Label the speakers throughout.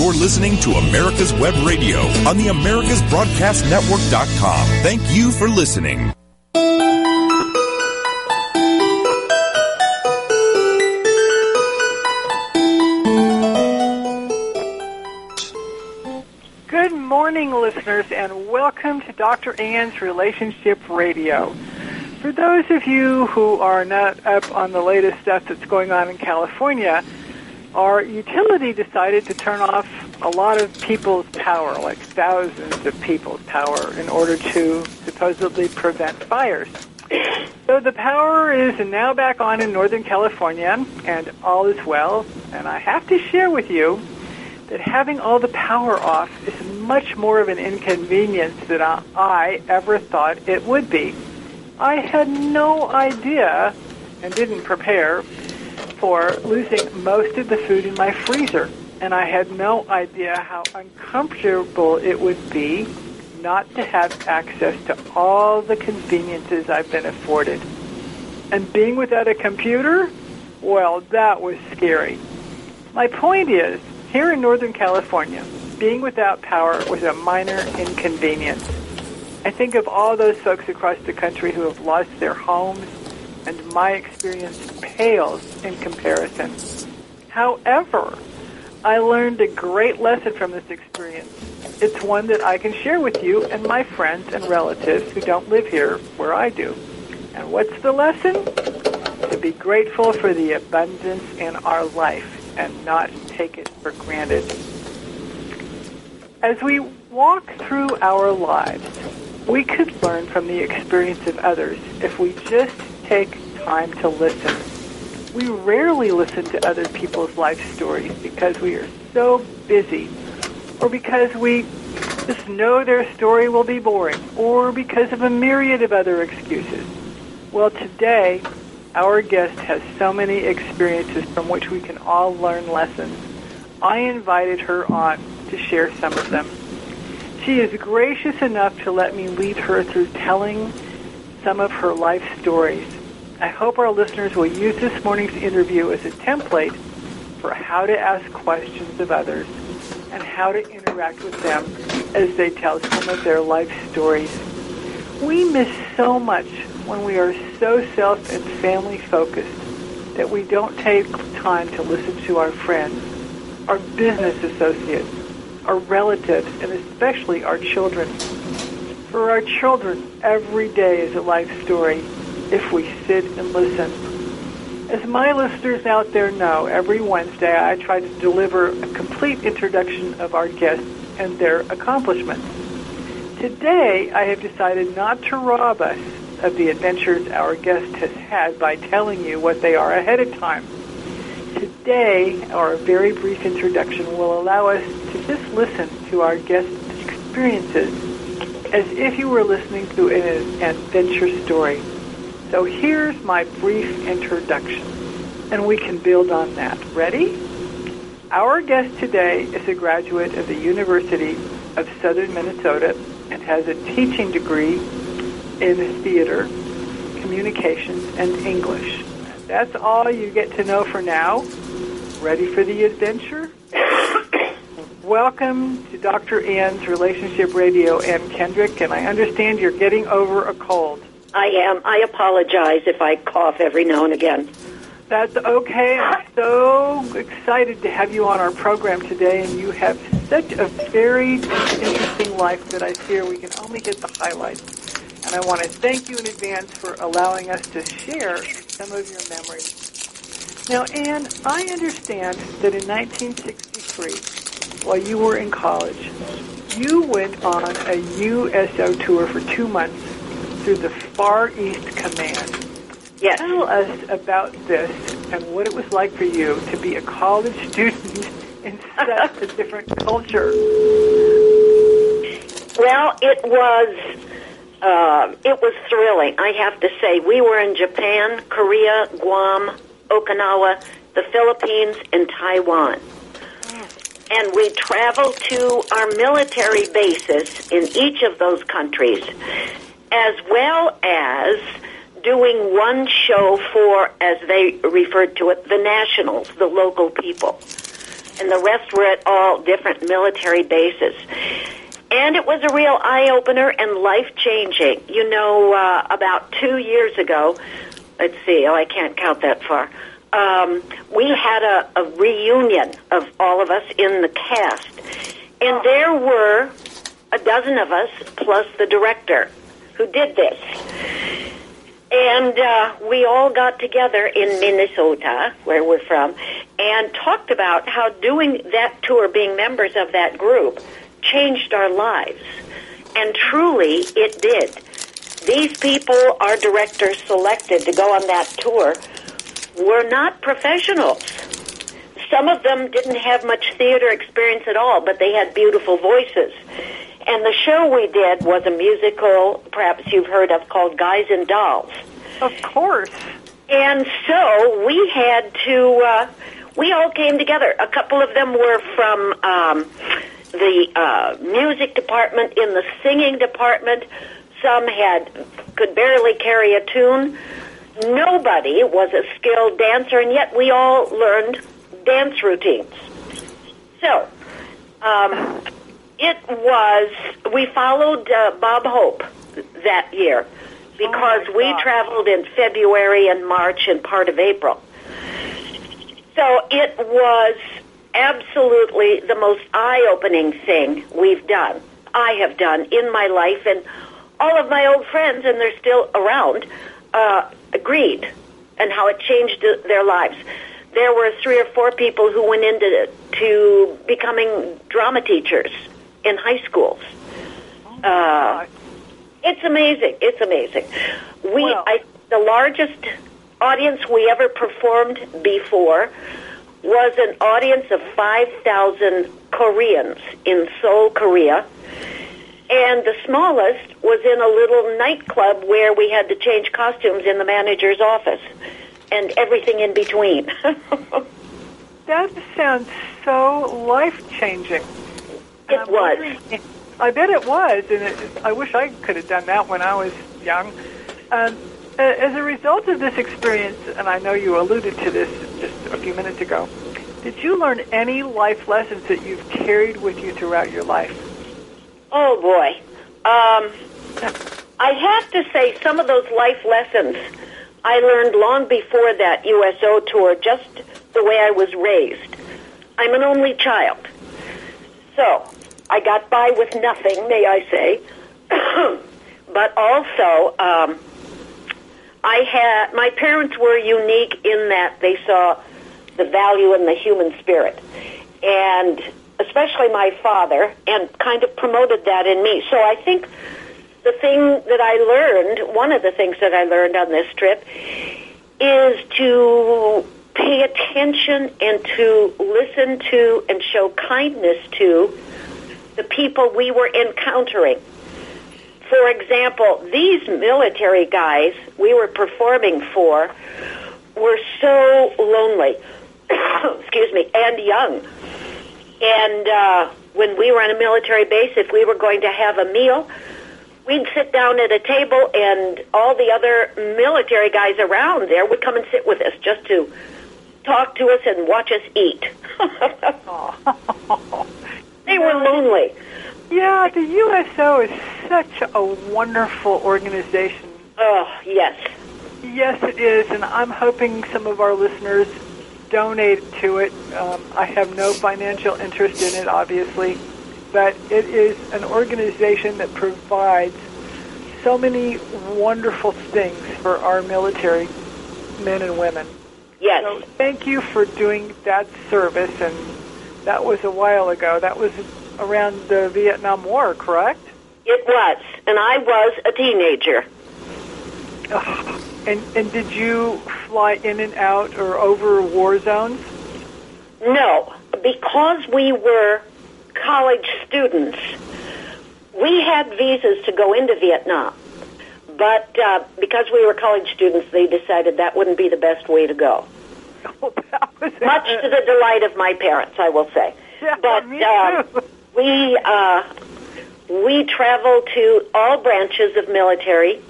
Speaker 1: You're listening to America's Web Radio on the AmericasBroadcastNetwork.com. Thank you for listening.
Speaker 2: Good morning, listeners, and welcome to Dr. Ann's Relationship Radio. For those of you who are not up on the latest stuff that's going on in California, our utility decided to turn off a lot of people's power, like thousands of people's power, in order to supposedly prevent fires. So the power is now back on in Northern California, and all is well. And I have to share with you that having all the power off is much more of an inconvenience than I ever thought it would be. I had no idea and didn't prepare for losing most of the food in my freezer. And I had no idea how uncomfortable it would be not to have access to all the conveniences I've been afforded. And being without a computer, well, that was scary. My point is, here in Northern California, being without power was a minor inconvenience. I think of all those folks across the country who have lost their homes, and my experience pales in comparison. However, I learned a great lesson from this experience. It's one that I can share with you and my friends and relatives who don't live here where I do. And what's the lesson? To be grateful for the abundance in our life and not take it for granted. As we walk through our lives, we could learn from the experience of others if we just take time to listen. We rarely listen to other people's life stories because we are so busy or because we just know their story will be boring or because of a myriad of other excuses. Well, today, our guest has so many experiences from which we can all learn lessons. I invited her on to share some of them. She is gracious enough to let me lead her through telling some of her life stories. I hope our listeners will use this morning's interview as a template for how to ask questions of others and how to interact with them as they tell some of their life stories. We miss so much when we are so self and family focused that we don't take time to listen to our friends, our business associates, our relatives, and especially our children. For our children, every day is a life story if we sit and listen. As my listeners out there know, every Wednesday I try to deliver a complete introduction of our guests and their accomplishments. Today, I have decided not to rob us of the adventures our guest has had by telling you what they are ahead of time. Today, our very brief introduction will allow us to just listen to our guest's experiences as if you were listening to an adventure story. So here's my brief introduction, and we can build on that. Ready? Our guest today is a graduate of the University of Southern Minnesota and has a teaching degree in theater, communications, and English. That's all you get to know for now. Ready for the adventure? Welcome to Dr. Ann's Relationship Radio, Ann Kendrick, and I understand you're getting over a cold.
Speaker 3: I am. I apologize if I cough every now and again.
Speaker 2: That's okay. I'm so excited to have you on our program today, and you have such a very interesting life that I fear we can only get the highlights. And I want to thank you in advance for allowing us to share some of your memories. Now, Anne, I understand that in 1963, while you were in college, you went on a USO tour for two months through the Far East Command.
Speaker 3: Yes.
Speaker 2: Tell us about this and what it was like for you to be a college student in such a different culture.
Speaker 3: Well, it was uh, it was thrilling. I have to say, we were in Japan, Korea, Guam, Okinawa, the Philippines, and Taiwan. And we traveled to our military bases in each of those countries, as well as doing one show for, as they referred to it, the nationals, the local people. and the rest were at all different military bases. And it was a real eye opener and life changing. You know, uh, about two years ago, let's see, oh, I can't count that far. Um, we had a, a reunion of all of us in the cast, and there were a dozen of us plus the director who did this. And uh, we all got together in Minnesota, where we're from, and talked about how doing that tour, being members of that group, changed our lives. And truly, it did. These people, our directors selected to go on that tour, were not professionals. Some of them didn't have much theater experience at all, but they had beautiful voices. And the show we did was a musical, perhaps you've heard of, called Guys and Dolls.
Speaker 2: Of course.
Speaker 3: And so we had to, uh, we all came together. A couple of them were from um, the uh, music department, in the singing department. Some had could barely carry a tune. Nobody was a skilled dancer, and yet we all learned dance routines. So, um, it was, we followed uh, Bob Hope that year because
Speaker 2: Oh,
Speaker 3: we traveled in February and March and part of April. So it was absolutely the most eye-opening thing we've done, I have done in my life, and all of my old friends, and they're still around, uh, agreed, and how it changed their lives. There were three or four people who went into to becoming drama teachers in high schools. Uh, it's amazing. It's amazing. We,
Speaker 2: Well-
Speaker 3: I, the largest audience we ever performed before was an audience of 5,000 Koreans in Seoul, Korea. And the smallest was in a little nightclub where we had to change costumes in the manager's office and everything in between.
Speaker 2: That sounds so life changing.
Speaker 3: It was.
Speaker 2: I bet it was, and it, I wish I could have done that when I was young. Um, as a result of this experience, and I know you alluded to this just a few minutes ago, did you learn any life lessons that you've carried with you throughout your life?
Speaker 3: Oh boy. Um, I have to say, some of those life lessons I learned long before that USO tour, just the way I was raised. I'm an only child. So, I got by with nothing, may I say. but also, um, I had, my parents were unique in that they saw the value in the human spirit. And especially my father, and kind of promoted that in me. So I think the thing that I learned, one of the things that I learned on this trip, is to pay attention and to listen to and show kindness to the people we were encountering. For example, these military guys we were performing for were so lonely, excuse me, and young. And uh, when we were on a military base, if we were going to have a meal, we'd sit down at a table, and all the other military guys around there would come and sit with us just to talk to us and watch us eat.
Speaker 2: Yeah, the USO is such a wonderful organization.
Speaker 3: Oh, yes.
Speaker 2: Yes, it is, and I'm hoping some of our listeners donate to it. Um, I have no financial interest in it, obviously, but it is an organization that provides so many wonderful things for our military men and women.
Speaker 3: Yes.
Speaker 2: So thank you for doing that service, and that was a while ago. That was around the Vietnam War, correct?
Speaker 3: It was. And I was a teenager.
Speaker 2: Ugh. And and did you fly in and out or over war zones?
Speaker 3: No, because we were college students, we had visas to go into Vietnam. But uh, because we were college students, they decided that wouldn't be the best way to go.
Speaker 2: Oh,
Speaker 3: Much to the delight of my parents, I will say.
Speaker 2: Yeah,
Speaker 3: but
Speaker 2: me
Speaker 3: um,
Speaker 2: too.
Speaker 3: We uh, we traveled to all branches of military.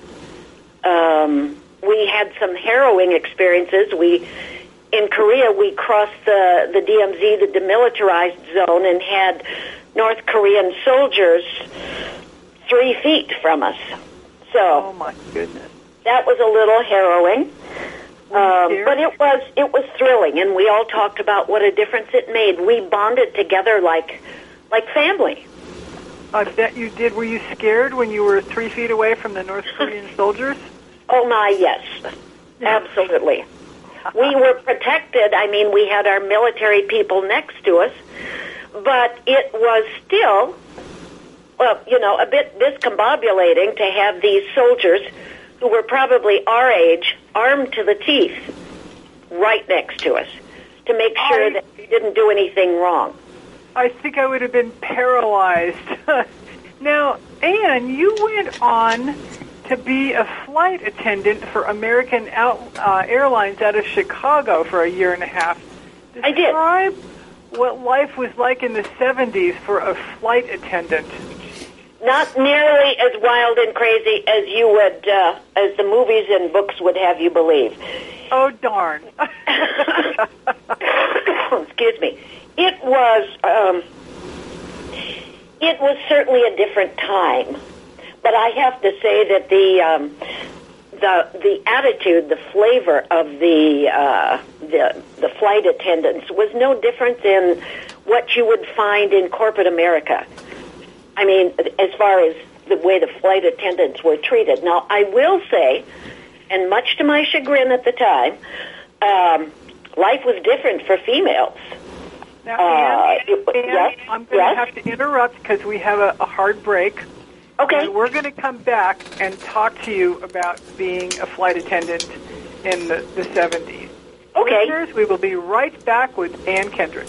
Speaker 3: Um, we had some harrowing experiences. We in Korea, we crossed the, the DMZ, the demilitarized zone, and had North Korean soldiers three feet from us. So,
Speaker 2: oh my goodness,
Speaker 3: that was a little harrowing. Um, but it was it was thrilling, and we all talked about what a difference it made. We bonded together like like family.
Speaker 2: I bet you did. Were you scared when you were three feet away from the North Korean soldiers?
Speaker 3: Oh my, yes, absolutely. we were protected. I mean, we had our military people next to us, but it was still, well, you know, a bit discombobulating to have these soldiers who were probably our age, armed to the teeth, right next to us to make sure that we didn't do anything wrong.
Speaker 2: I think I would have been paralyzed. now, Anne, you went on to be a flight attendant for American out, uh, Airlines out of Chicago for a year and a half.
Speaker 3: Describe I did.
Speaker 2: Describe what life was like in the 70s for a flight attendant.
Speaker 3: Not nearly as wild and crazy as you would, uh, as the movies and books would have you believe.
Speaker 2: Oh darn!
Speaker 3: Excuse me. It was, um, it was certainly a different time, but I have to say that the um, the the attitude, the flavor of the uh, the the flight attendants was no different than what you would find in corporate America. I mean, as far as the way the flight attendants were treated. Now, I will say, and much to my chagrin at the time, um, life was different for females.
Speaker 2: Now, Anne, uh, Anne, yes, I'm going yes. to have to interrupt because we have a, a hard break.
Speaker 3: Okay.
Speaker 2: And we're going to come back and talk to you about being a flight attendant in the, the 70s.
Speaker 3: Okay.
Speaker 2: Listeners, we will be right back with Anne Kendrick.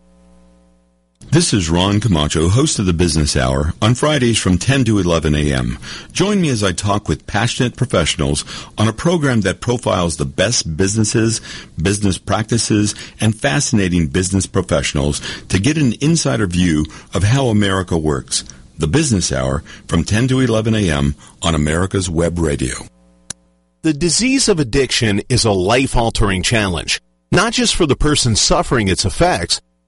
Speaker 1: This is Ron Camacho, host of the Business Hour, on Fridays from 10 to 11 a.m. Join me as I talk with passionate professionals on a program that profiles the best businesses, business practices, and fascinating business professionals to get an insider view of how America works. The Business Hour from 10 to 11 a.m. on America's Web Radio.
Speaker 4: The disease of addiction is a life-altering challenge, not just for the person suffering its effects,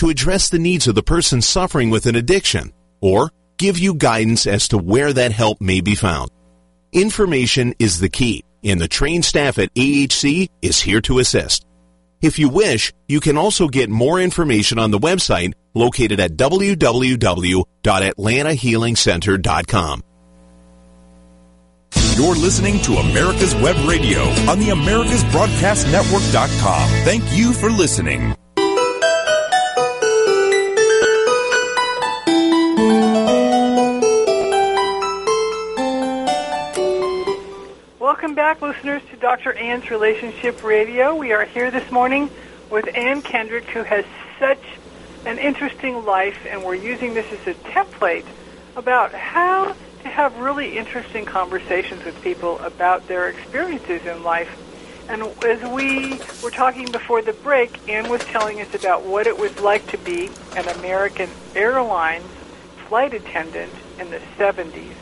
Speaker 4: to address the needs of the person suffering with an addiction or give you guidance as to where that help may be found. Information is the key, and the trained staff at AHC is here to assist. If you wish, you can also get more information on the website located at www.atlantahealingcenter.com.
Speaker 1: You're listening to America's Web Radio on the AmericasBroadcastNetwork.com. Thank you for listening.
Speaker 2: Welcome back, listeners, to Dr. Ann's Relationship Radio. We are here this morning with Anne Kendrick, who has such an interesting life, and we're using this as a template about how to have really interesting conversations with people about their experiences in life. And as we were talking before the break, Anne was telling us about what it was like to be an American Airlines flight attendant in the 70s.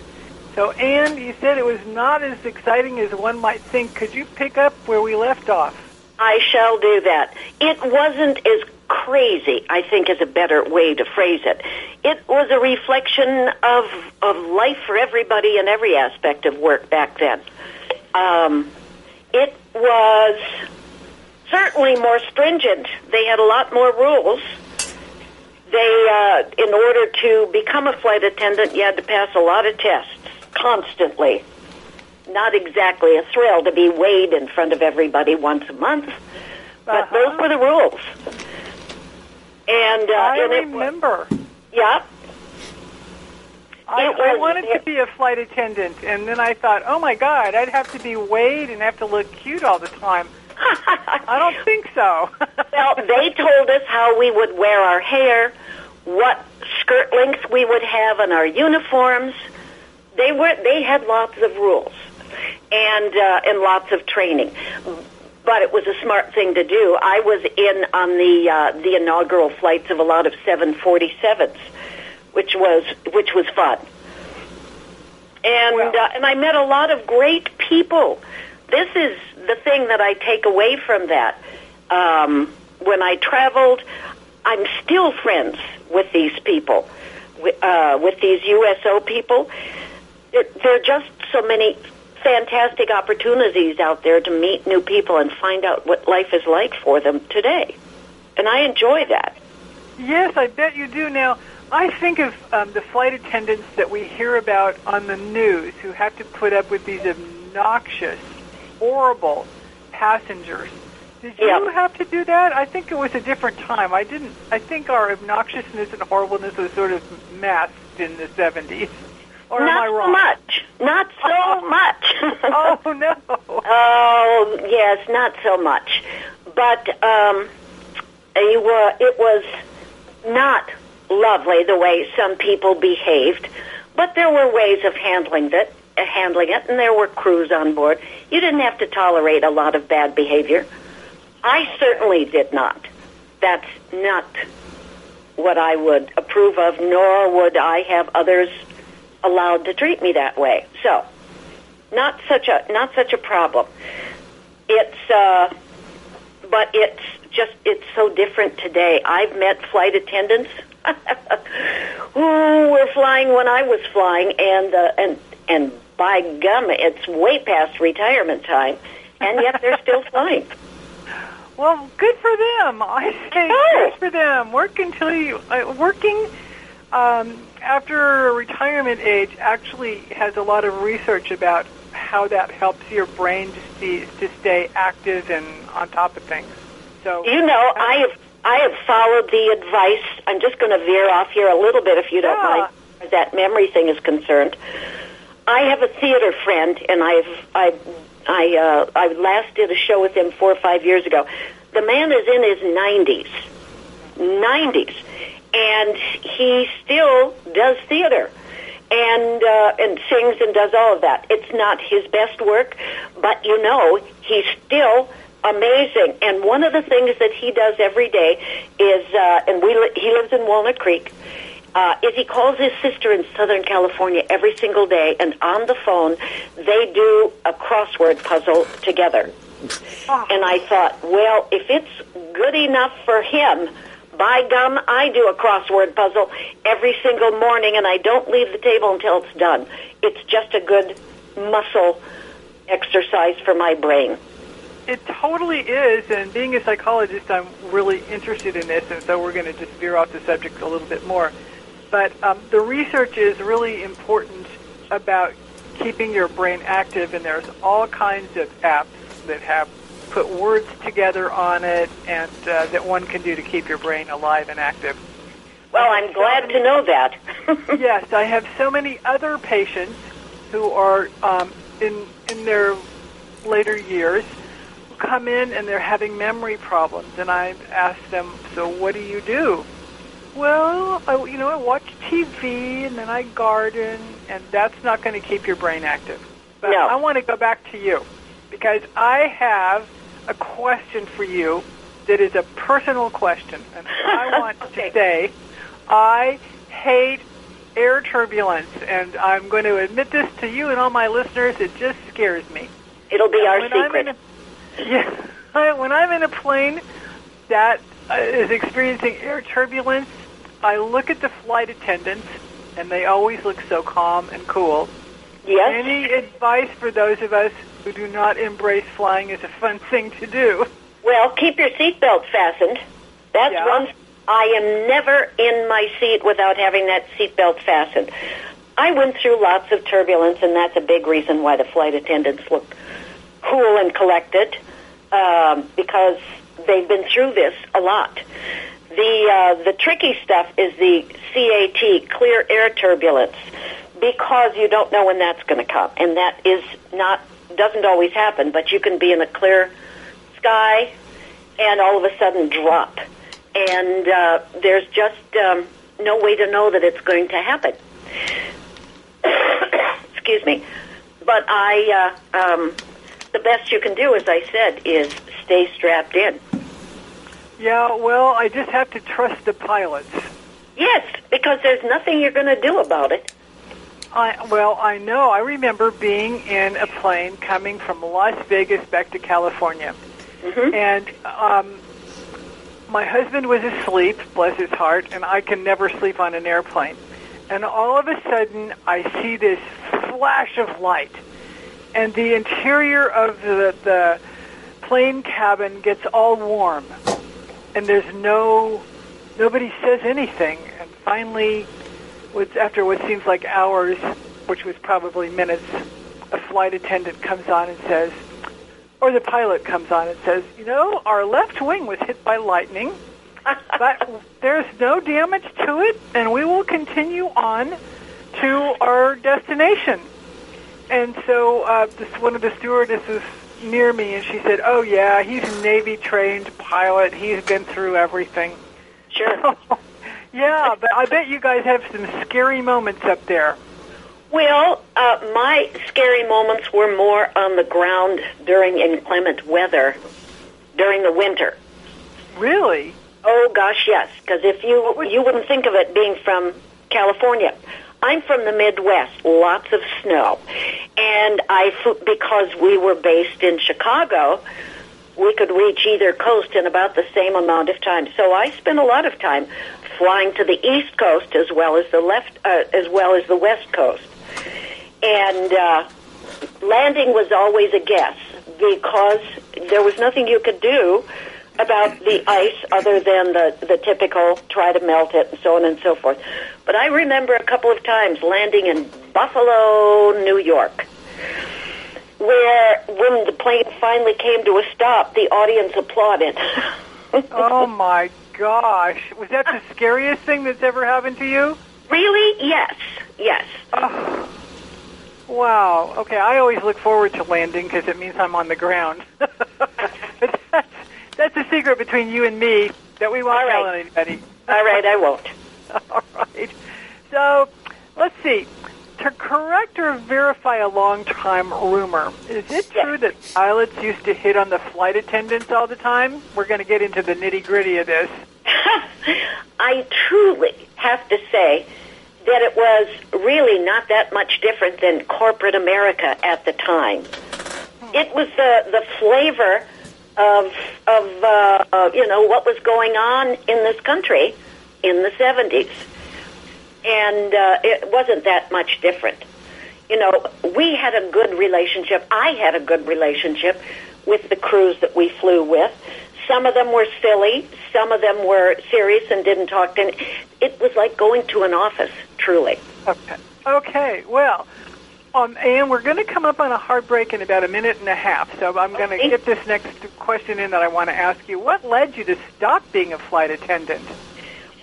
Speaker 2: So, Anne, you said it was not as exciting as one might think. Could you pick up where we left off?
Speaker 3: I shall do that. It wasn't as crazy, I think is a better way to phrase it. It was a reflection of, of life for everybody in every aspect of work back then. Um, it was certainly more stringent. They had a lot more rules. They, uh, in order to become a flight attendant, you had to pass a lot of tests constantly. Not exactly a thrill to be weighed in front of everybody once a month, but
Speaker 2: Uh-huh.
Speaker 3: those were the rules. And uh,
Speaker 2: I
Speaker 3: and it was-
Speaker 2: remember.
Speaker 3: yeah,
Speaker 2: I,
Speaker 3: It
Speaker 2: I
Speaker 3: was-
Speaker 2: wanted to be a flight attendant, and then I thought, oh my God, I'd have to be weighed and have to look cute all the time. I don't think so.
Speaker 3: Well, they told us how we would wear our hair, what skirt length we would have on our uniforms. They were they had lots of rules and uh, and lots of training. But it was a smart thing to do. I was in on the uh, the inaugural flights of a lot of 747s, which was which was fun. And
Speaker 2: Well-
Speaker 3: uh, and I met a lot of great people. This is the thing that I take away from that. Um, when I traveled, I'm still friends with these people, with, uh, with these USO people. There, there are just so many fantastic opportunities out there to meet new people and find out what life is like for them today. And I enjoy that.
Speaker 2: Yes, I bet you do. Now, I think of um, the flight attendants that we hear about on the news who have to put up with these obnoxious, horrible passengers. Did you
Speaker 3: Yep.
Speaker 2: have to do that? I think it was a different time. I didn't. I think our obnoxiousness and horribleness was sort of masked in the seventies. Or
Speaker 3: Not
Speaker 2: am I
Speaker 3: so much. Not so much.
Speaker 2: Oh no!
Speaker 3: Oh yes, not so much, but um, you were, it was not lovely the way some people behaved, but there were ways of handling it. uh, Handling it, and there were crews on board. You didn't have to tolerate a lot of bad behavior. I certainly did not. That's not what I would approve of, nor would I have others allowed to treat me that way. So, not such a not such a problem. It's uh, but it's just it's so different today. I've met flight attendants who were flying when I was flying, and uh, and and by gum, it's way past retirement time, and yet they're still flying.
Speaker 2: Well, good for them. I say
Speaker 3: Oh.
Speaker 2: good for them. Work until you uh, working um, after retirement age actually has a lot of research about how that helps your brain to stay, to stay active and on top of things. So
Speaker 3: You know, I have I have followed the advice. I'm just going to veer off here a little bit, if you don't
Speaker 2: Yeah.
Speaker 3: mind, that memory thing is concerned. I have a theater friend, and I've I I uh, I last did a show with him four or five years ago. The man is in his 90s, 90s, and he still does theater and uh, and sings and does all of that. It's not his best work, but you know he's still amazing. And one of the things that he does every day is, uh, and we li- he lives in Walnut Creek. Uh, is he calls his sister in Southern California every single day, and on the phone they do a crossword puzzle together. And I thought, well, if it's good enough for him, by gum, I do a crossword puzzle every single morning, and I don't leave the table until it's done. It's just a good muscle exercise for my brain.
Speaker 2: It totally is, and being a psychologist, I'm really interested in this, and so we're going to just veer off the subject a little bit more. But um, the research is really important about keeping your brain active, and there's all kinds of apps that have put words together on it, and uh, that one can do to keep your brain alive and active.
Speaker 3: Well, I'm glad to know that.
Speaker 2: yes, I have so many other patients who are um, in in their later years who come in and they're having memory problems, and I ask them, "So what do you do?" Well, I, you know, I watch TV and then I garden, and that's not going to keep your brain active. But
Speaker 3: No.
Speaker 2: I want to go back to you because I have a question for you that is a personal question, and I want
Speaker 3: Okay.
Speaker 2: to say I hate air turbulence, and I'm going to admit this to you and all my listeners. It just scares me.
Speaker 3: It'll be our
Speaker 2: when I'm
Speaker 3: secret.
Speaker 2: a, yeah, I- when I'm in a plane that uh, experiencing air turbulence, I look at the flight attendants, and they always look so calm and cool.
Speaker 3: yes.
Speaker 2: Any advice for those of us who do not embrace flying as a fun thing to do?
Speaker 3: Well, keep your seatbelt fastened. That's
Speaker 2: Yeah.
Speaker 3: one. I am never in my seat without having that seatbelt fastened. I went through lots of turbulence, and that's a big reason why the flight attendants look cool and collected um, because they've been through this a lot. The uh, the tricky stuff is the CAT, clear air turbulence, because you don't know when that's going to come, and that is not doesn't always happen. But you can be in a clear sky and all of a sudden drop, and uh, there's just um, no way to know that it's going to happen. Excuse me, but I uh, um, the best you can do, as I said, is stay strapped in.
Speaker 2: Yeah, well, I just have to trust the pilots.
Speaker 3: Yes, because there's nothing you're going to do about it.
Speaker 2: I well, I know. I remember being in a plane coming from Las Vegas back to California, and um, my husband was asleep, bless his heart, and I can never sleep on an airplane. And all of a sudden, I see this flash of light, and the interior of the the plane cabin gets all warm, and there's no nobody says anything, and finally with, after what seems like hours, which was probably minutes, a flight attendant comes on and says, or the pilot comes on and says, you know, our left wing was hit by lightning, but there's no damage to it, and we will continue on to our destination. And so uh, this one of the stewardesses near me, and she said, "Oh yeah, he's a Navy trained pilot. He's been through everything."
Speaker 3: Sure.
Speaker 2: yeah, but I bet you guys have some scary moments up there.
Speaker 3: Well, uh, my scary moments were more on the ground during inclement weather during the winter.
Speaker 2: Really?
Speaker 3: Oh gosh, yes. Because if you you wouldn't think of it being from California. I'm from the Midwest, lots of snow, and I because we were based in Chicago, we could reach either coast in about the same amount of time. So I spent a lot of time flying to the East Coast as well as the left uh, as well as the West Coast, and uh, landing was always a guess because there was nothing you could do about the ice other than the, the typical try to melt it and so on and so forth. But I remember a couple of times landing in Buffalo, New York, where when the plane finally came to a stop, the audience applauded.
Speaker 2: Oh my gosh. Was that the scariest thing that's ever happened to you?
Speaker 3: really? Yes. Yes.
Speaker 2: Oh, wow. Okay, I always look forward to landing because it means I'm on the ground. but that's, that's a secret between you and me that we won't
Speaker 3: All
Speaker 2: tell
Speaker 3: right.
Speaker 2: anybody.
Speaker 3: All right, I won't.
Speaker 2: All right. So, let's see. To correct or verify a long-time rumor, is it true that pilots used to hit on the flight attendants all the time? We're going to get into the nitty-gritty of this.
Speaker 3: I truly have to say that it was really not that much different than corporate America at the time. It was the the flavor of of uh, uh, you know what was going on in this country in the seventies, and uh, it wasn't that much different. You know, we had a good relationship. I had a good relationship with the crews that we flew with. Some of them were silly. Some of them were serious and didn't talk to. Any. It was like going to an office, truly.
Speaker 2: Okay. Okay. Well, um, and we're going to come up on a hard break in about a minute and a half. So I'm going to
Speaker 3: Okay.
Speaker 2: get this next question in that I want to ask you. What led you to stop being a flight attendant?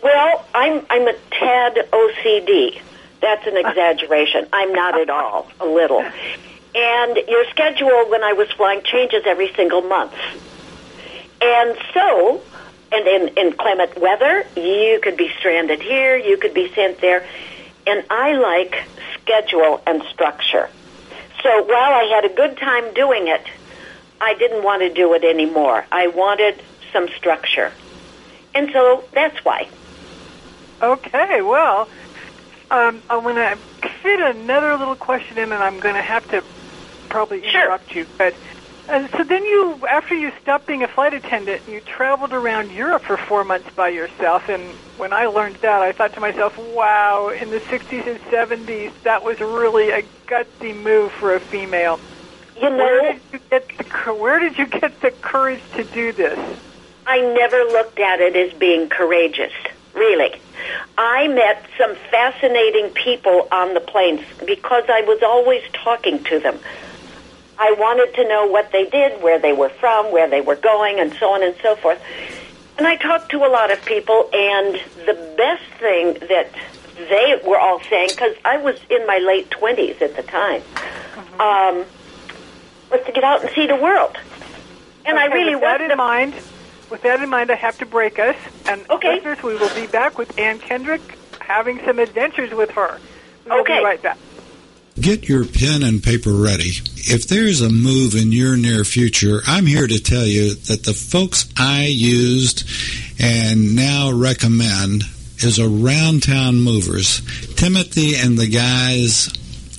Speaker 3: Well, I'm I'm a tad OCD. That's an exaggeration. I'm not at all. A little. And your schedule when I was flying changes every single month. And so, and in inclement weather, you could be stranded here, you could be sent there. And I like schedule and structure. So while I had a good time doing it, I didn't want to do it anymore. I wanted some structure. And so that's why.
Speaker 2: Okay. Well, um, I'm going to fit another little question in, and I'm going to have to probably
Speaker 3: Sure.
Speaker 2: interrupt you. But and so then you, after you stopped being a flight attendant, you traveled around Europe for four months by yourself. And when I learned that, I thought to myself, "Wow!" In the '60s and '70s, that was really a gutsy move for a female.
Speaker 3: You know,
Speaker 2: Where did you get the Where did you get the courage to do this?
Speaker 3: I never looked at it as being courageous, really. I met some fascinating people on the planes because I was always talking to them. I wanted to know what they did, where they were from, where they were going, and so on and so forth. And I talked to a lot of people, and the best thing that they were all saying, because I was in my late 20s at the time, um, was to get out and see the world. And I really
Speaker 2: with that in mind, with that in mind, I have to break us. And
Speaker 3: Okay.
Speaker 2: listeners, we will be back with Ann Kendrick having some adventures with her. We'll
Speaker 3: Okay.
Speaker 2: be right back.
Speaker 5: Get your pen and paper ready. If there's a move in your near future, I'm here to tell you that the folks I used and now recommend is Around Town Movers. Timothy and the guys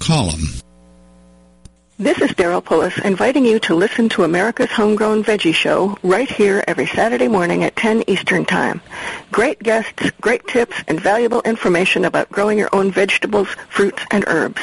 Speaker 5: Them.
Speaker 6: This is Daryl Pullis inviting you to listen to America's Homegrown Veggie Show right here every Saturday morning at 10 Eastern Time. Great guests, great tips, and valuable information about growing your own vegetables, fruits, and herbs.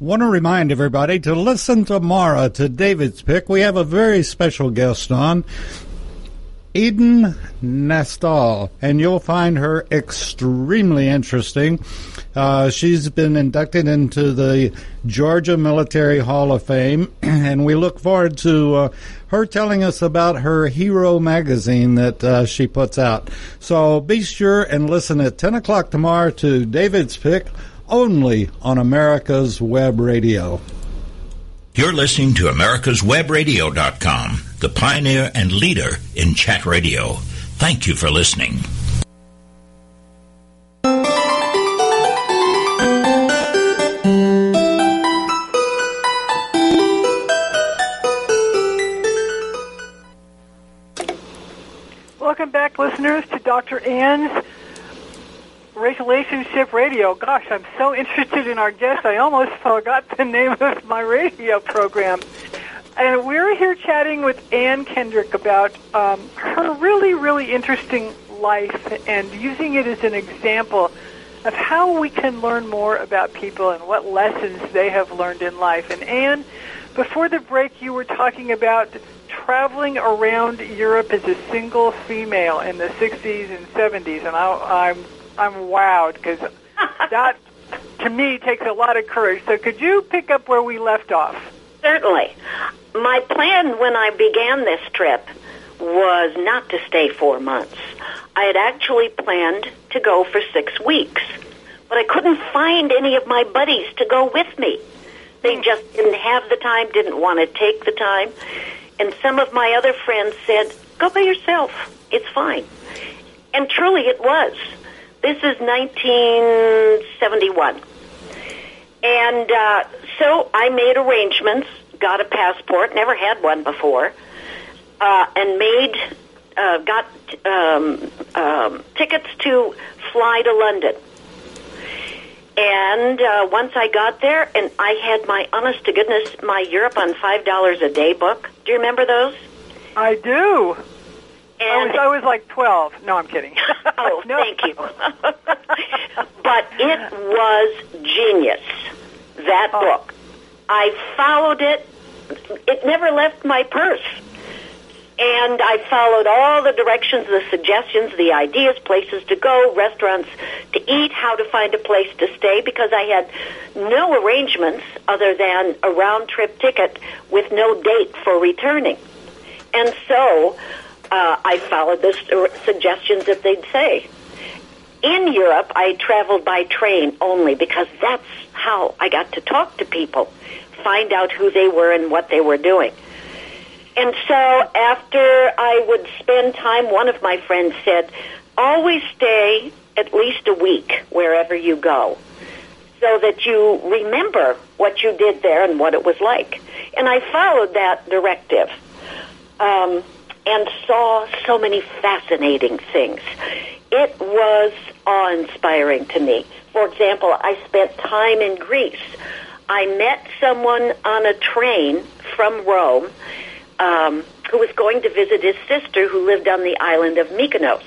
Speaker 7: Want to remind everybody to listen tomorrow to David's Pick. We have a very special guest on, Eden Nastal, and you'll find her extremely interesting. Uh, she's been inducted into the Georgia Military Hall of Fame, and we look forward to uh, her telling us about her Hero magazine that uh, she puts out. So be sure and listen at 10 o'clock tomorrow to David's Pick only on America's Web Radio.
Speaker 8: You're listening to americaswebradio.com, the pioneer and leader in chat radio. Thank you for listening.
Speaker 2: Welcome back, listeners, to Dr. Ann's Relationship Radio. Gosh, I'm so interested in our guest, I almost forgot the name of my radio program. And we're here chatting with Ann Kendrick about um, her really, really interesting life and using it as an example of how we can learn more about people and what lessons they have learned in life. And Ann, before the break, you were talking about traveling around Europe as a single female in the 60s and 70s, and I, I'm I'm wowed because that to me takes a lot of courage. So could you pick up where we left off?
Speaker 3: Certainly. My plan when I began this trip was not to stay four months. I had actually planned to go for six weeks, but I couldn't find any of my buddies to go with me. They hmm. just didn't have the time, didn't want to take the time. And some of my other friends said, go by yourself. It's fine. And truly it was. This is 1971. And uh, so I made arrangements, got a passport, never had one before, uh, and made, uh, got um, um, tickets to fly to London. And uh, once I got there, and I had my honest to goodness, my Europe on five dollars a day book. Do you remember those?
Speaker 2: I do. I was, I was like 12. No, I'm kidding.
Speaker 3: oh,
Speaker 2: No.
Speaker 3: thank you. but it was genius. That
Speaker 2: Oh.
Speaker 3: book. I followed it. It never left my purse. And I followed all the directions, the suggestions, the ideas, places to go, restaurants to eat, how to find a place to stay, because I had no arrangements other than a round trip ticket with no date for returning. And so uh, I followed the suggestions that they'd say. In Europe, I traveled by train only because that's how I got to talk to people, find out who they were and what they were doing. And so after I would spend time, one of my friends said, always stay at least a week wherever you go so that you remember what you did there and what it was like. And I followed that directive um, and saw so many fascinating things. It was awe-inspiring to me. For example, I spent time in Greece. I met someone on a train from Rome um, who was going to visit his sister who lived on the island of Mykonos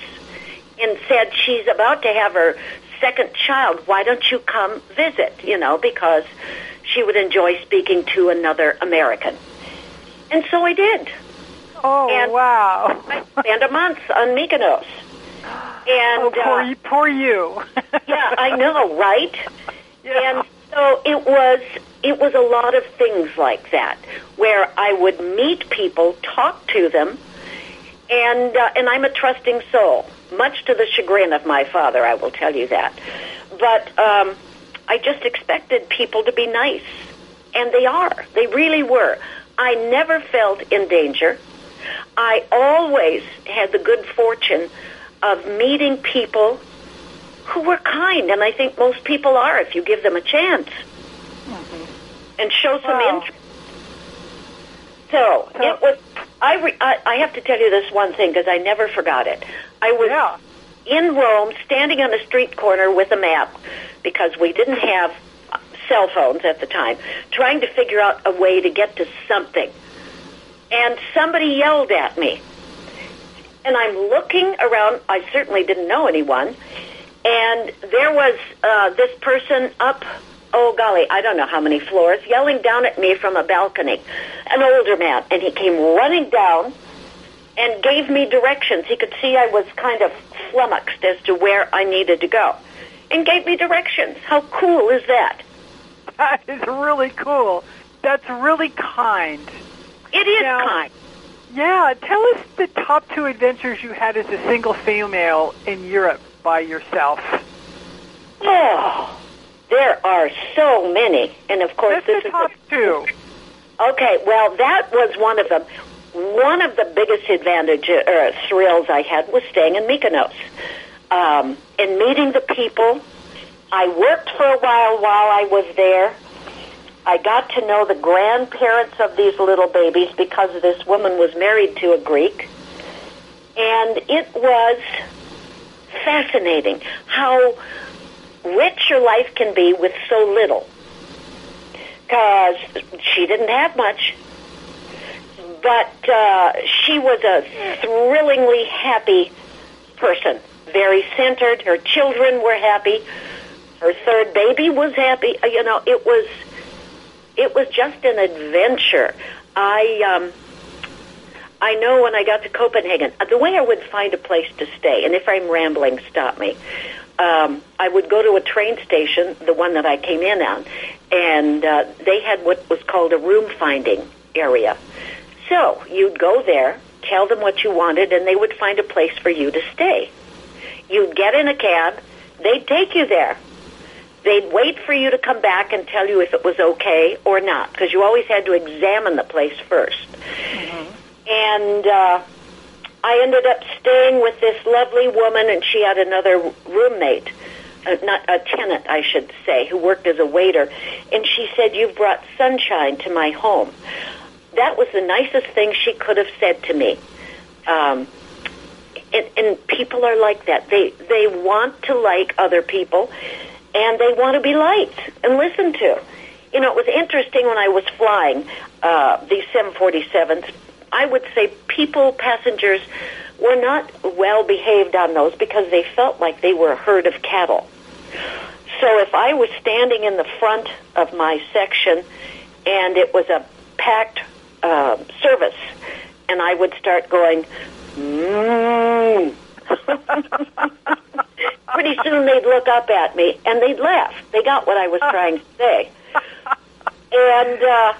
Speaker 3: and said she's about to have her second child. Why don't you come visit? You know, because she would enjoy speaking to another American. And so I did.
Speaker 2: Oh,
Speaker 3: And-
Speaker 2: wow.
Speaker 3: I spent a month on Mykonos. And
Speaker 2: oh, poor,
Speaker 3: uh,
Speaker 2: you, poor you.
Speaker 3: yeah, I know, right?
Speaker 2: Yeah.
Speaker 3: And so it was it was a lot of things like that where I would meet people, talk to them, and uh, and I'm a trusting soul, much to the chagrin of my father, I will tell you that. But um, I just expected people to be nice, and they are. They really were. I never felt in danger. I always had the good fortune of meeting people who were kind, and I think most people are if you give them a chance mm-hmm. and show some
Speaker 2: Wow.
Speaker 3: interest. So,
Speaker 2: So-
Speaker 3: it was. I, re, I I have to tell you this one thing because I never forgot it. I was
Speaker 2: Yeah.
Speaker 3: in Rome, standing on a street corner with a map because we didn't have cell phones at the time, trying to figure out a way to get to something. And somebody yelled at me. And I'm looking around. I certainly didn't know anyone. And there was uh, this person up, oh golly, I don't know how many floors, yelling down at me from a balcony. An older man. And he came running down and gave me directions. He could see I was kind of flummoxed as to where I needed to go. And gave me directions. How cool is that?
Speaker 2: That is really cool. That's really kind.
Speaker 3: It is
Speaker 2: Now-
Speaker 3: kind.
Speaker 2: Yeah, tell us the top two adventures you had as a single female in Europe by yourself.
Speaker 3: Oh, there are so many. And of course,
Speaker 2: That's
Speaker 3: this
Speaker 2: the
Speaker 3: is
Speaker 2: top two.
Speaker 3: Okay, well, that was one of them. One of the biggest advantage or thrills I had was staying in Mykonos um, and meeting the people. I worked for a while while I was there. I got to know the grandparents of these little babies because this woman was married to a Greek. And it was fascinating how rich your life can be with so little because she didn't have much. But uh, she was a thrillingly happy person, very centered. Her children were happy. Her third baby was happy. Uh, You know, it was it was just an adventure. I um, I know when I got to Copenhagen, uh, the way I would find a place to stay, and if I'm rambling, stop me. Um, I would go to a train station, the one that I came in on, and uh, they had what was called a room finding area. So you'd go there, tell them what you wanted, and they would find a place for you to stay. You'd get in a cab, they'd take you there. They'd wait for you to come back and tell you if it was okay or not, because you always had to examine the place 1st And uh, I ended up staying with this lovely woman, and she had another roommate, uh, not a tenant, I should say, who worked as a waiter. And she said, "You've brought sunshine to my home." That was the nicest thing she could have said to me. Um, and, and people are like that. They they want to like other people, and they want to be liked and listened to. You know, it was interesting when I was flying uh, these 747s. I would say people, passengers, were not well behaved on those because they felt like they were a herd of cattle. So if I was standing in the front of my section and it was a packed uh, service, and I would start going, mmm. Pretty soon they'd look up at me and they'd laugh. They got what I was trying to say. And uh,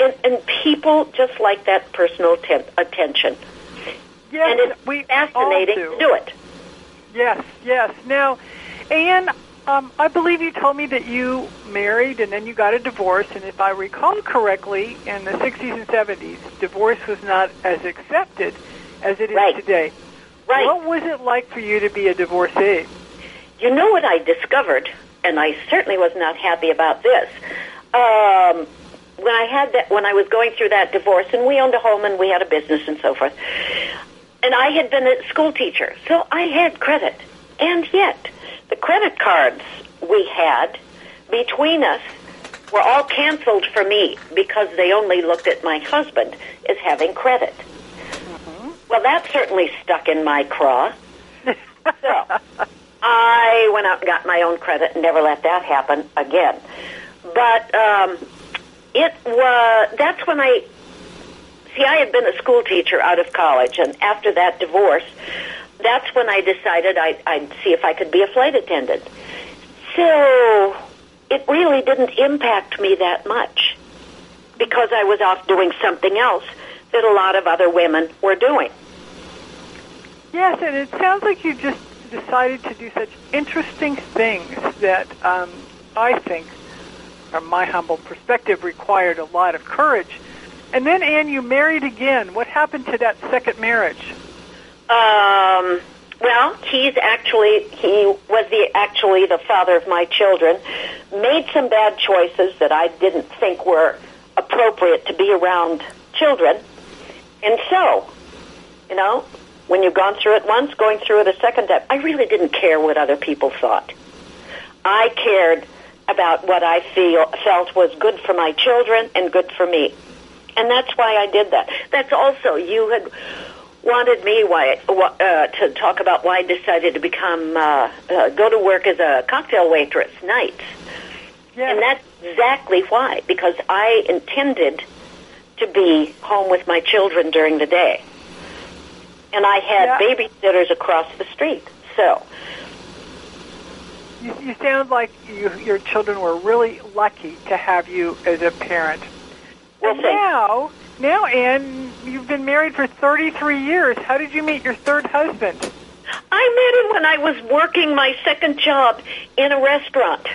Speaker 3: and, and people just like that personal atten- attention.
Speaker 2: Yes,
Speaker 3: and it's
Speaker 2: we
Speaker 3: fascinating
Speaker 2: all
Speaker 3: to do it.
Speaker 2: Yes, yes. Now, Ann, um, I believe you told me that you married and then you got a divorce, and if I recall correctly, in the 60s and 70s, divorce was not as accepted as it is
Speaker 3: Right.
Speaker 2: today.
Speaker 3: Right.
Speaker 2: What was it like for you to be a divorcee?
Speaker 3: You know what I discovered, and I certainly was not happy about this. Um, when I had that, when I was going through that divorce, and we owned a home and we had a business and so forth, and I had been a school teacher, so I had credit, and yet the credit cards we had between us were all canceled for me because they only looked at my husband as having credit. Well, that certainly stuck in my craw. so I went out and got my own credit and never let that happen again. But um, it was that's when I see I had been a school teacher out of college, and after that divorce, that's when I decided I'd, I'd see if I could be a flight attendant. So it really didn't impact me that much because I was off doing something else that a lot of other women were doing.
Speaker 2: Yes, and it sounds like you just decided to do such interesting things that um, I think, from my humble perspective, required a lot of courage. And then, Ann, you married again. What happened to that second marriage?
Speaker 3: Um, well, he's actually he was the actually the father of my children. Made some bad choices that I didn't think were appropriate to be around children, and so, you know, when you've gone through it once, going through it a second time, I really didn't care what other people thought. I cared about what I feel felt was good for my children and good for me, and that's why I did that. That's also you had wanted me why uh, to talk about why I decided to become uh, uh, go to work as a cocktail waitress nights,
Speaker 2: Yes.
Speaker 3: and that's exactly why because I intended to be home with my children during the day, and I had
Speaker 2: Yeah.
Speaker 3: babysitters across the street. So
Speaker 2: You, you sound like you, your children were really lucky to have you as a parent.
Speaker 3: Well,
Speaker 2: and now, now, Ann, you've been married for 33 years. How did you meet your third husband?
Speaker 3: I met him when I was working my second job in a restaurant.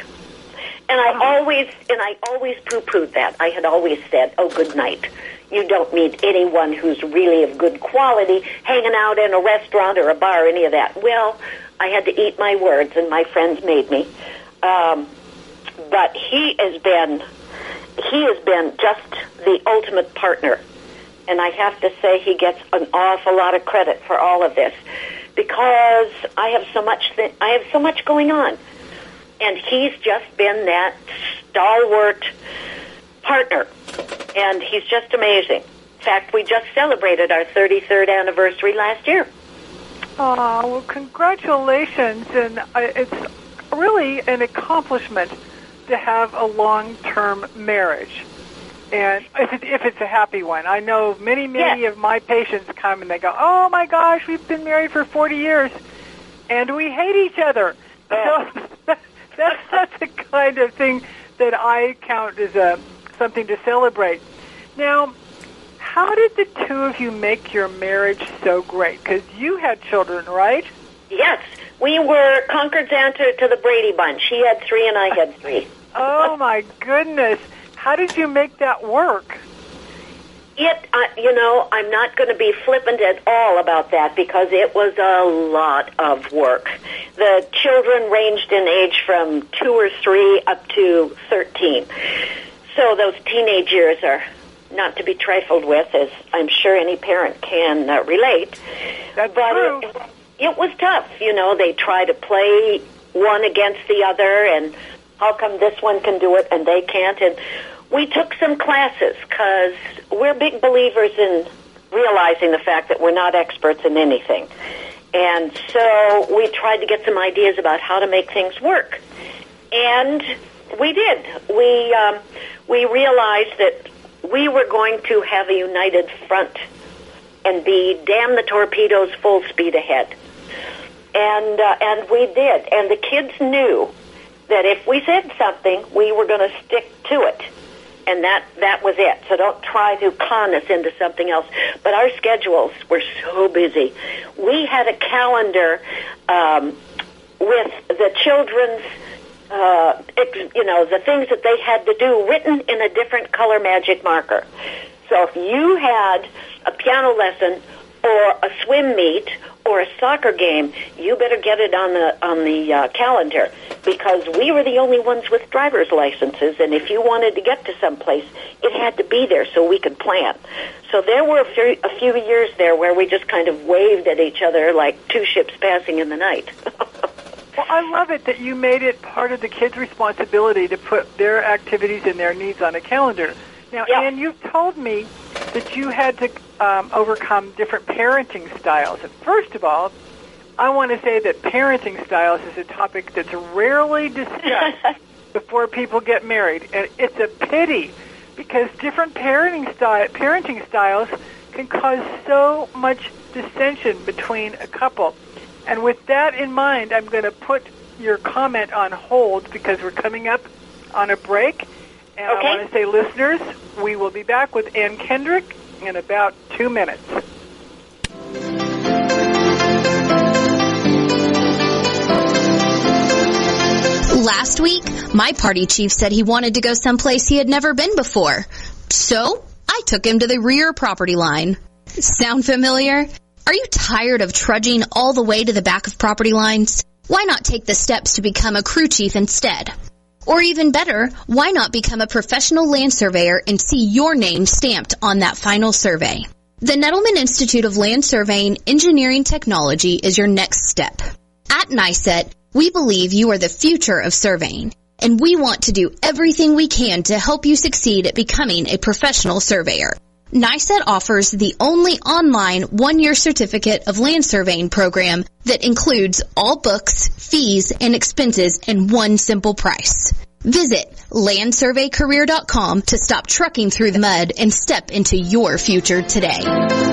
Speaker 3: And I oh. always and I always poo pooed that. I had always said, Oh, good night. You don't meet anyone who's really of good quality hanging out in a restaurant or a bar, any of that. Well, I had to eat my words and my friends made me. Um but he has been he has been just the ultimate partner. And I have to say he gets an awful lot of credit for all of this because I have so much th- I have so much going on. And he's just been that stalwart partner. And he's just amazing. In fact, we just celebrated our 33rd anniversary last year.
Speaker 2: Oh, well, congratulations. And uh, it's really an accomplishment to have a long-term marriage. And if, it, if it's a happy one, I know many, many
Speaker 3: Yes.
Speaker 2: of my patients come and they go, "Oh my gosh, we've been married for 40 years, and we hate each other."
Speaker 3: Oh.
Speaker 2: So that's that's the kind of thing that I count as a something to celebrate. Now, how did the two of you make your marriage so great? Because you had children, right?
Speaker 3: Yes, we were Concord's answer to the Brady Bunch. He had three and I had three.
Speaker 2: Oh my goodness! How did you make that work?
Speaker 3: It, uh, you know, I'm not going to be flippant at all about that because it was a lot of work. The children ranged in age from two or three up to 13. So those teenage years are not to be trifled with, as I'm sure any parent can uh, relate.
Speaker 2: That's
Speaker 3: but
Speaker 2: true.
Speaker 3: It, it was tough. You know, they try to play one against the other, and how come this one can do it and they can't? And we took some classes because we're big believers in realizing the fact that we're not experts in anything. And so we tried to get some ideas about how to make things work. And we did. We, um, we realized that we were going to have a united front and be damn the torpedoes full speed ahead. And, uh, and we did. And the kids knew that if we said something, we were going to stick to it. and that that was it. So don't try to con us into something else. But our schedules were so busy. We had a calendar um, with the children's. Uh, ex- you know the things that they had to do written in a different color magic marker. So if you had a piano lesson or a swim meet or a soccer game, you better get it on the on the uh, calendar because we were the only ones with driver's licenses, and if you wanted to get to someplace, it had to be there so we could plan. So there were a few, a few years there where we just kind of waved at each other like two ships passing in the night.
Speaker 2: Well, I love it that you made it part of the kids' responsibility to put their activities and their needs on a calendar. Now,
Speaker 3: Yeah.
Speaker 2: Ann, you've told me that you had to um, overcome different parenting styles. And first of all, I want to say that parenting styles is a topic that's rarely discussed before people get married, and it's a pity because different parenting style, parenting styles can cause so much dissension between a couple. And with that in mind, I'm going to put your comment on hold because we're coming up on a break. And
Speaker 3: Okay.
Speaker 2: I want to say, listeners, we will be back with Ann Kendrick in about two minutes.
Speaker 9: Last week, my party chief said he wanted to go someplace he had never been before. So, I took him to the rear property line. Sound familiar? Are you tired of trudging all the way to the back of property lines? Why not take the steps to become a crew chief instead? Or even better, why not become a professional land surveyor and see your name stamped on that final survey? The Nettleman Institute of Land Surveying Engineering Technology is your next step. At NICET, we believe you are the future of surveying, and we want to do everything we can to help you succeed at becoming a professional surveyor. NICET offers the only online one-year certificate of land surveying program that includes all books, fees, and expenses in one simple price. Visit landsurveycareer.com to stop trucking through the mud and step into your future today.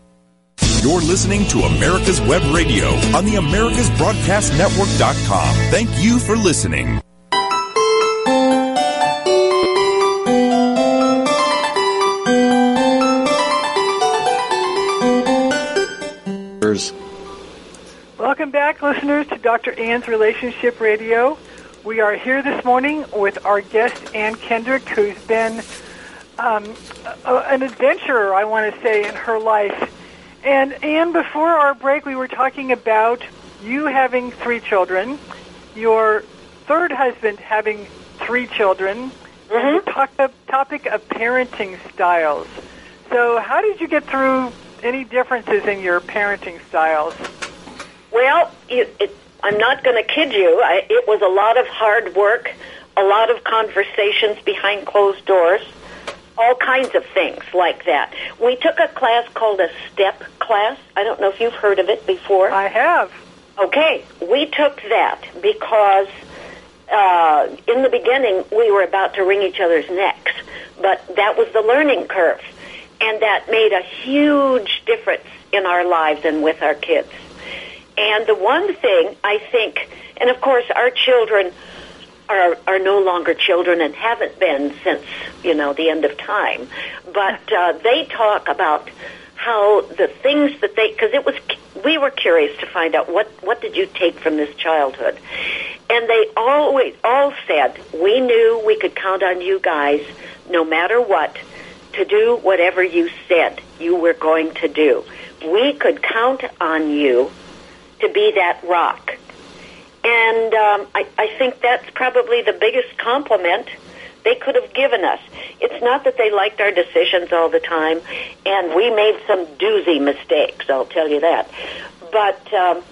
Speaker 10: You're listening to America's Web Radio on the AmericasBroadcastNetwork.com. Thank you for listening.
Speaker 2: Welcome back, listeners, to Dr. Ann's Relationship Radio. We are here this morning with our guest, Ann Kendrick, who's been um, a, an adventurer, I want to say, in her life. And Ann, before our break, we were talking about you having three children, your third husband having three children, and mm-hmm. the talk, topic of parenting styles. So, how did you get through any differences in your parenting styles?
Speaker 3: Well, it, it, I'm not going to kid you. I, it was a lot of hard work, a lot of conversations behind closed doors, all kinds of things like that. We took a class called a STEP class. I don't know if you've heard of it before.
Speaker 2: I have.
Speaker 3: Okay, we took that because uh, in the beginning we were about to wring each other's necks, but that was the learning curve, and that made a huge difference in our lives and with our kids. And the one thing I think, and of course our children are are no longer children and haven't been since you know the end of time, but uh, they talk about how the things that they because it was we were curious to find out what what did you take from this childhood, and they always all said we knew we could count on you guys no matter what to do whatever you said you were going to do. We could count on you to be that rock. And um, I, I think that's probably the biggest compliment they could have given us. It's not that they liked our decisions all the time, and we made some doozy mistakes, I'll tell you that. But um,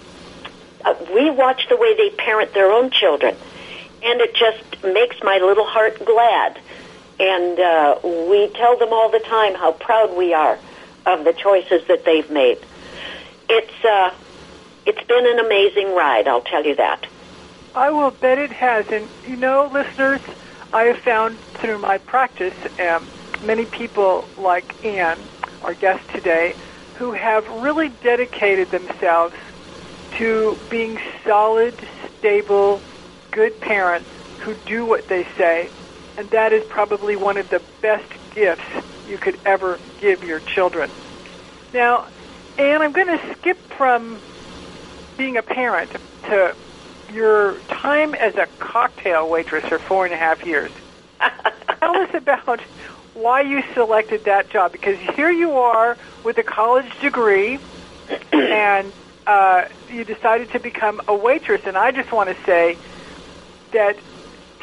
Speaker 3: uh, we watch the way they parent their own children, and it just makes my little heart glad. And uh, we tell them all the time how proud we are of the choices that they've made. It's uh, it's been an amazing ride, I'll tell you that.
Speaker 2: I will bet it has. And you know, listeners, I have found through my practice um, many people like Ann, our guest today, who have really dedicated themselves to being solid, stable, good parents who do what they say. And that is probably one of the best gifts you could ever give your children. Now, Ann, I'm going to skip from being a parent to your time as a cocktail waitress for four and a half years. Tell us about why you selected that job because here you are with a college degree and uh, you decided to become a waitress. And I just want to say that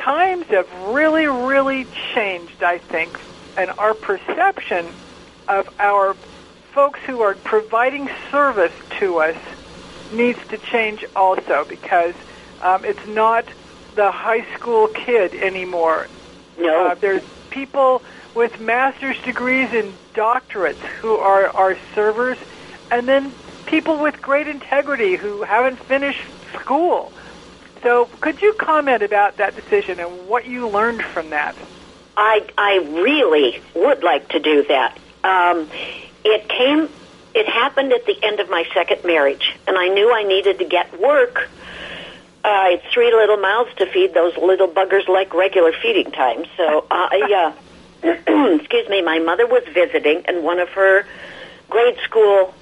Speaker 2: times have really, really changed, I think, and our perception of our folks who are providing service to us needs to change also because um, it's not the high school kid anymore.
Speaker 3: No.
Speaker 2: Uh, there's people with master's degrees and doctorates who are our servers, and then people with great integrity who haven't finished school. So, could you comment about that decision and what you learned from that?
Speaker 3: I I really would like to do that. Um, it came, it happened at the end of my second marriage, and I knew I needed to get work. Uh, I had three little mouths to feed. Those little buggers like regular feeding time. So uh, excuse me, my mother was visiting, and one of her grade school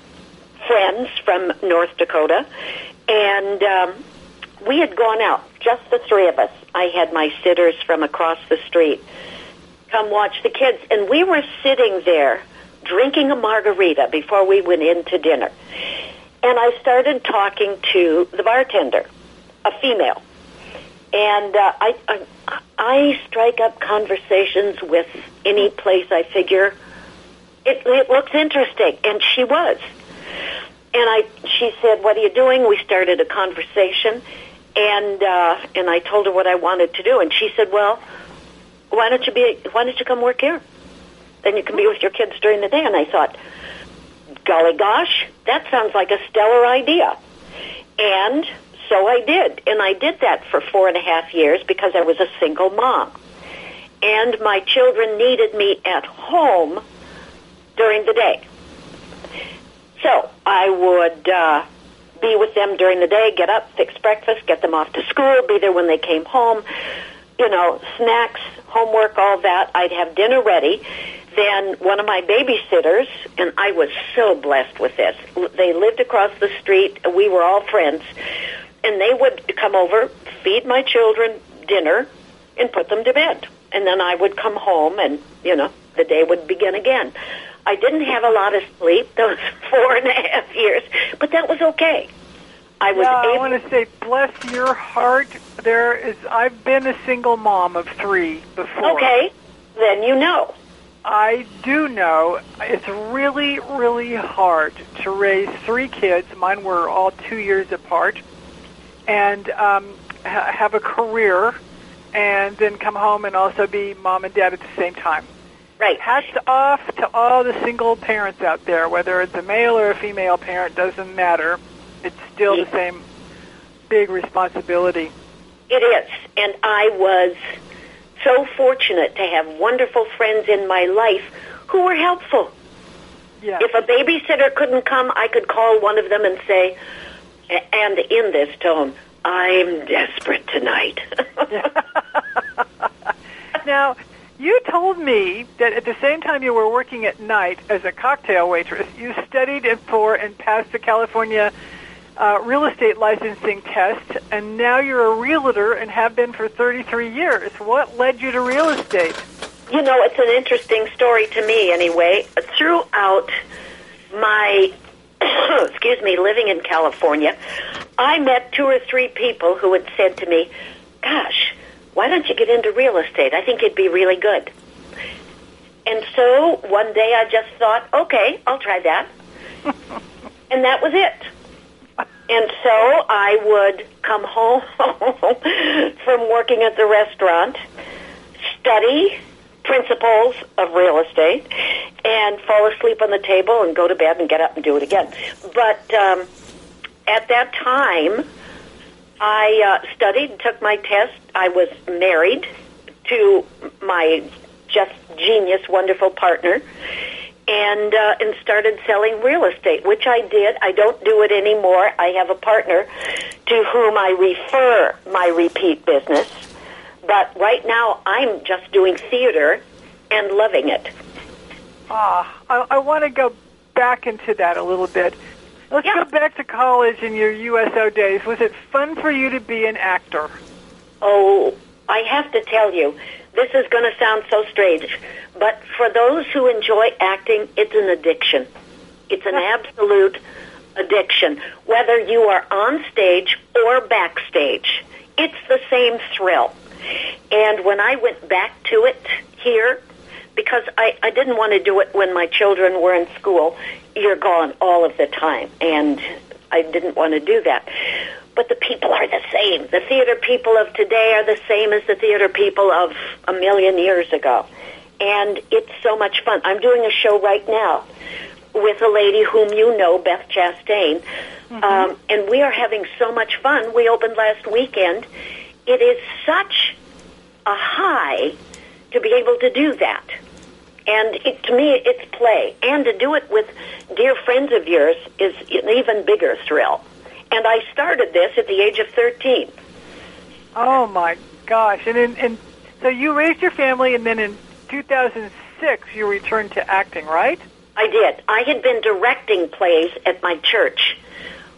Speaker 3: friends from North Dakota, and um, we had gone out, just the three of us. I had my sitters from across the street come watch the kids, and we were sitting there drinking a margarita before we went in to dinner. And I started talking to the bartender, a female. And uh, I, I, I strike up conversations with any place I figure it, it looks interesting, and she was. And I, she said, "What are you doing?" We started a conversation, and uh, and I told her what I wanted to do, and she said, "Well, why don't you be? Why don't you come work here? Then you can be with your kids during the day." And I thought, "Golly gosh, that sounds like a stellar idea." And so I did, and I did that for four and a half years because I was a single mom, and my children needed me at home during the day. So I would uh, be with them during the day, get up, fix breakfast, get them off to school, be there when they came home, you know, snacks, homework, all that. I'd have dinner ready. Then one of my babysitters, and I was so blessed with this, they lived across the street. We were all friends. And they would come over, feed my children dinner, and put them to bed. And then I would come home and, you know, the day would begin again. I didn't have a lot of sleep those four and a half years, but that was okay. I was
Speaker 2: yeah,
Speaker 3: able.
Speaker 2: I want to say, bless your heart. There is. I've been a single mom of three before.
Speaker 3: Okay, then you know.
Speaker 2: I do know it's really, really hard to raise three kids. Mine were all two years apart, and um, ha- have a career, and then come home and also be mom and dad at the same time.
Speaker 3: Right.
Speaker 2: Hats off to all the single parents out there, whether it's a male or a female parent, doesn't matter. It's still the same big responsibility.
Speaker 3: It is. And I was so fortunate to have wonderful friends in my life who were helpful.
Speaker 2: Yeah.
Speaker 3: If a babysitter couldn't come, I could call one of them and say, and in this tone, I'm desperate tonight.
Speaker 2: Now, you told me that at the same time you were working at night as a cocktail waitress, you studied and for and passed the California uh, real estate licensing test, and now you're a realtor and have been for 33 years. What led you to real estate?
Speaker 3: you know, it's an interesting story to me anyway. Throughout my, excuse me, living in California, I met two or three people who had said to me, gosh, why don't you get into real estate? I think it'd be really good. And so one day I just thought, okay, I'll try that. and that was it. And so I would come home from working at the restaurant, study principles of real estate, and fall asleep on the table and go to bed and get up and do it again. But um, at that time, I uh, studied, took my test. I was married to my just genius, wonderful partner, and uh, and started selling real estate, which I did. I don't do it anymore. I have a partner to whom I refer my repeat business. But right now, I'm just doing theater and loving it.
Speaker 2: Ah, I, I want to go back into that a little bit. Let's
Speaker 3: Yeah.
Speaker 2: go back to college in your USO days. Was it fun for you to be an actor?
Speaker 3: Oh, I have to tell you, this is going to sound so strange, but for those who enjoy acting, it's an addiction. It's an absolute addiction. Whether you are on stage or backstage, it's the same thrill. And when I went back to it here, because I, I didn't want to do it when my children were in school, you're gone all of the time. And I didn't want to do that. But the people are the same. The theater people of today are the same as the theater people of a million years ago. And it's so much fun. I'm doing a show right now with a lady whom you know, Beth Chastain. Um, and we are having so much fun. We opened last weekend. It is such a high to be able to do that. And it, to me, it's play. And to do it with dear friends of yours is an even bigger thrill. And I started this at the age of 13.
Speaker 2: Oh my gosh! And in, and so you raised your family, and then in 2006 you returned to acting, right?
Speaker 3: I did. I had been directing plays at my church,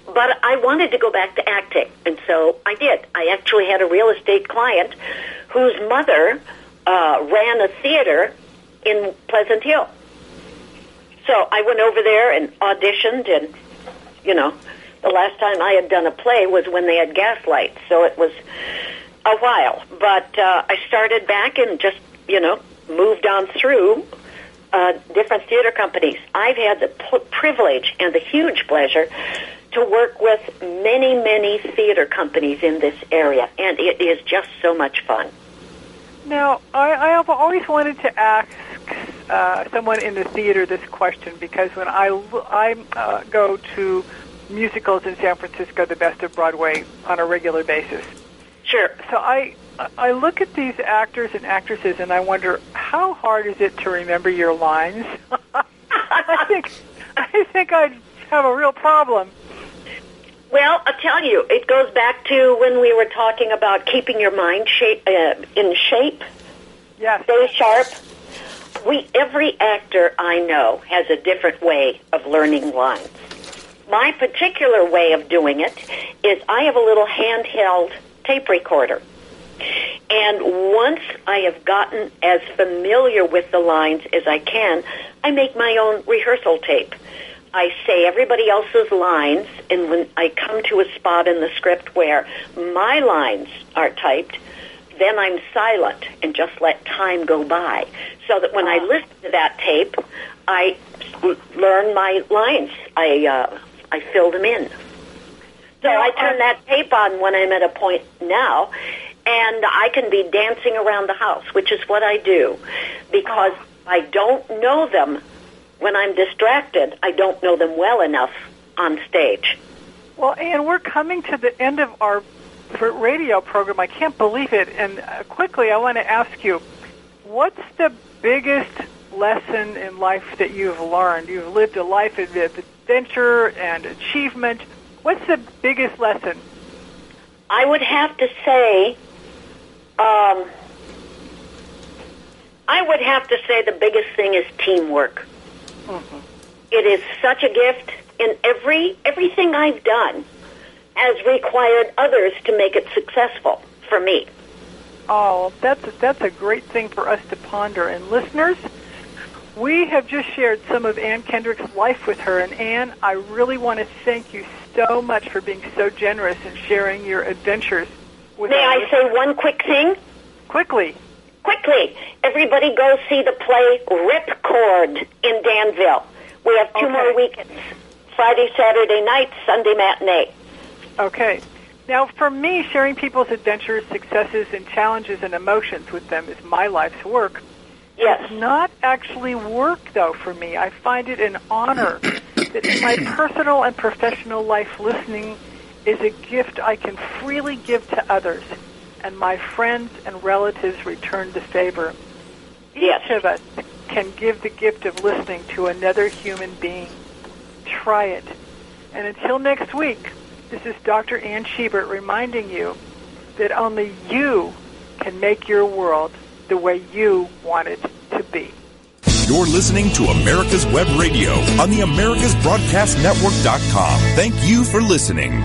Speaker 3: but I wanted to go back to acting, and so I did. I actually had a real estate client whose mother uh, ran a theater in Pleasant Hill. So I went over there and auditioned, and you know, the last time I had done a play was when they had gaslight, so it was a while. But uh, I started back and just you know moved on through uh, different theater companies. I've had the p- privilege and the huge pleasure to work with many, many theater companies in this area, and it is just so much fun.
Speaker 2: Now, I, I have always wanted to ask uh, someone in the theater this question because when I I uh, go to musicals in San Francisco, the Best of Broadway, on a regular basis.
Speaker 3: Sure.
Speaker 2: So I I look at these actors and actresses and I wonder how hard is it to remember your lines? I think I think I'd have a real problem.
Speaker 3: Well, I'll tell you, it goes back to when we were talking about keeping your mind shape, uh, in shape,
Speaker 2: Yes.
Speaker 3: stay sharp. We every actor I know has a different way of learning lines. My particular way of doing it is I have a little handheld tape recorder. And once I have gotten as familiar with the lines as I can, I make my own rehearsal tape. I say everybody else's lines, and when I come to a spot in the script where my lines are typed, then I'm silent and just let time go by. So that when I listen to that tape, I learn my lines. I uh, I fill them in. So I turn that tape on when I'm at a point now, and I can be dancing around the house, which is what I do, because I don't know them when I'm distracted. I don't know them well enough on stage.
Speaker 2: Well, and we're coming to the end of our radio program. I can't believe it. And uh, quickly, I want to ask you, what's the biggest lesson in life that you've learned? You've lived a life of adventure and achievement. What's the biggest lesson?
Speaker 3: I would have to say, um, I would have to say the biggest thing is teamwork. It is such a gift, in every everything I've done has required others to make it successful for me.
Speaker 2: Oh, that's that's a great thing for us to ponder. And listeners, we have just shared some of Ann Kendrick's life with her. And Ann, I really want to thank you so much for being so generous and sharing your adventures with
Speaker 3: May I say one quick thing?
Speaker 2: quickly?
Speaker 3: Quickly, everybody go see the play Ripcord in Danville. We have two
Speaker 2: Okay.
Speaker 3: more weekends. Friday, Saturday night, Sunday matinee.
Speaker 2: Okay. Now, for me, sharing people's adventures, successes, and challenges and emotions with them is my life's work.
Speaker 3: Yes.
Speaker 2: It's not actually work, though, for me. I find it an honor that in my personal and professional life, listening is a gift I can freely give to others, and my friends and relatives return the favor.
Speaker 3: Yes.
Speaker 2: Each of us can give the gift of listening to another human being. Try it. And until next week, this is Dr. Ann Schubert reminding you that only you can make your world the way you want it to be.
Speaker 10: You're listening to America's Web Radio on the AmericasBroadcastNetwork.com. Thank you for listening.